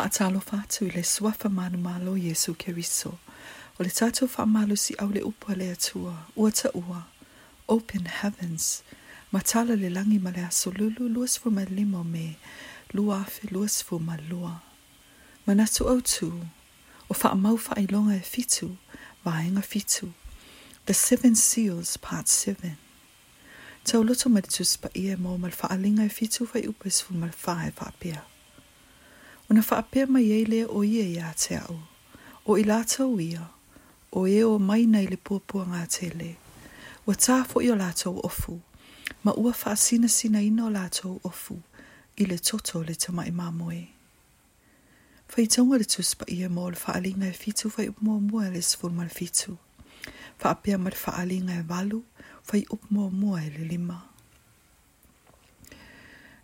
Whaatalo whātu i le suafa manu malo Yesu Keriso. O le tātou whaamalu si au le upa le atua, ua ta Open heavens. Ma Matala le langi ma le aso lulu luas me, lua afe luas ma lua. Manatu au tū, o whaamau whailonga e fitu, vaenga fitu. The Seven Seals, Part 7. Tau loto maritus pa ia mō mal whaalinga e fitu vai upas fu mal whae whapea. Una fa per mai ei lea o ia i a te au. O i lātou ia, o e o mai nei le puapua ngā tele. Wa tāfo i o lātou ofu, ma ua whaasina sina ina o lātou ofu, i le toto le tama i mamoe. Fai taunga le tuspa ia mō le whaalinga e fitu fai upmoa mua le sifur mal fitu. Whaapea mal whaalinga e walu, fai up mua e le lima.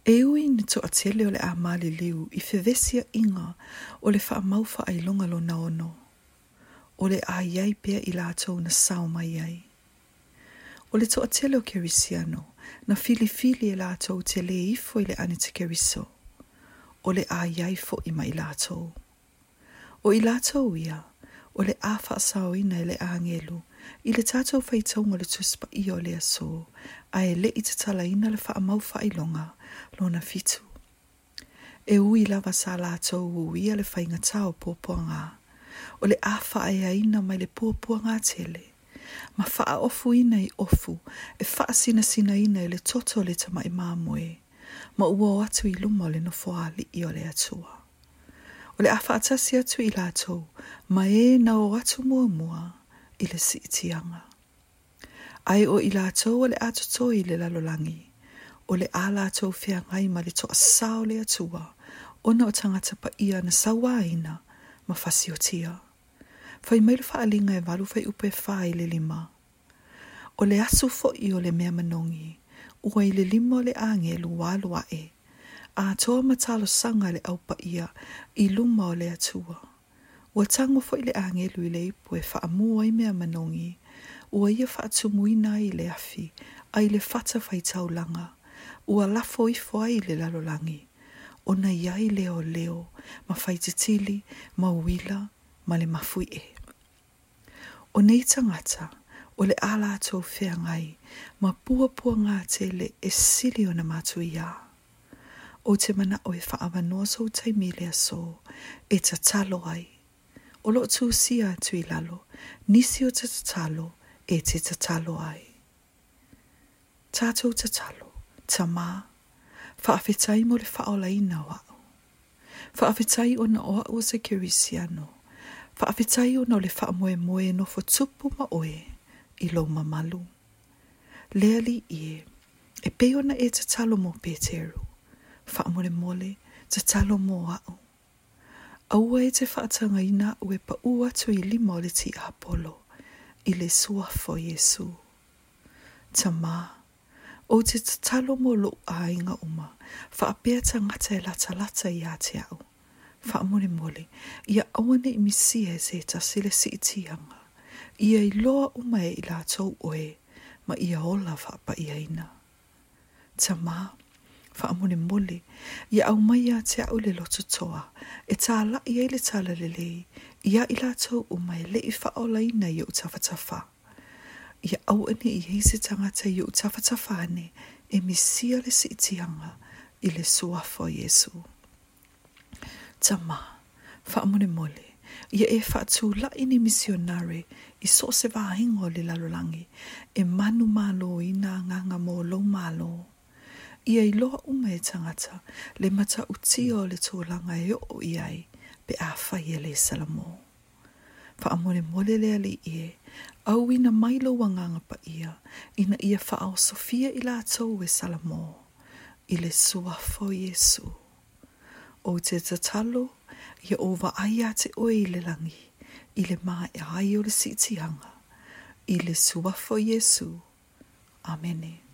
E ui ni tō atele o le a māli liu i whewesia inga o le wha maufa ai longa lo na ono. O le a iai pia i lātou na sao mai iai. O le tō atele o kerisiano na filifili e lātou te le ifo i le ane te keriso. O le a iai fo i mai lātou. O i lātou ia, o le a wha sao ina i e le a angelu, i le tātou whai taunga le tuspa i o le aso, a e le i te tala ina le wha mau wha longa, lona fitu. E ui lava sa lātou u ia le whai ngā tau pōpua o le awha ai aina mai le pōpua ngā tele, ma wha ofu ina i ofu, e wha sina sina ina i le toto le tama i mamoe, ma ua o atu i luma le no fo ali i o le atua. O le awha atasi atu i lātou, ma e na o atu mua mua, i le si itianga. Ai o i lātou o le atotou le lalolangi, ole ala a lātou ngai ma le toa sao le atua, o na o tangata pa ia na sawa aina ma fasi o tia. Fai mai le alinga e walu fai upe wha i le lima. O asu fo i ole le mea manongi, ua i le lima o ange lu walu e, a toa matalo sanga le au pa ia i luma o atua. Ua tango fo ile ange lui le po e wha amua i mea manongi. Ua ia wha atumuina i le afi, a i le fata fai tau langa. Ua lafo i fwa i le lalolangi. O na iai leo leo, ma fai te ma uila, ma le mafui e. O nei tangata, o le ala atou fea ngai, ma pua pua ngā le e sili o na mātu i O te mana o e wha awa noa sou taimilea so, e ta talo ai o lo tu sia tu i lalo, nisi o te tatalo e te tatalo ai. Tātou tatalo, ta mā, whaafetai mo le whaola ina o au. Whaafetai o na oa o se kiri no. Whaafetai o na le whaamoe moe no fo tupu ma oe i lo mamalu. Leali ie, e peona e tatalo mo peteru. Whaamole mole, tatalo mo au. Aua e te whaatanga i nga ue pa ua tu i li mole ti apolo, i le sua fo Jesu. Ta mā, o te tatalo mo lo a inga uma, fa apea ta ngata e lata lata i a te au, fa amone mole, i a awane i misi e se ta sile si i tianga, i a i loa uma e i la tau oe, ma i a ola fa pa i aina. Ta maa, fa amone mole ia au mai ia te au le loto toa e tā la ia le tā la le le ia i la tau o mai le i fa o lai nei au tawhatawha ia au ane i heise tangata i au tawhatawha ane e mi sia le si itianga i le suafo Jesu. Ta ma, fa amone mole ia e fa tū la ini misionare i so se vahingo le lalolangi e manu malo i nā nganga mō lo malo. malo ia i loa uma e tangata le mata utia o le tōlanga e o i ai pe a whai e le salamo. Pa amore mole le ali ie, au ina mailo wanganga pa ia, ina ia whaau sofia i la tau e salamo, i le suafo Jesu. O te tatalo, ia owa ai a te oe i le langi, i le maa e ai o le sitianga, i le suafo Jesu. Amenea.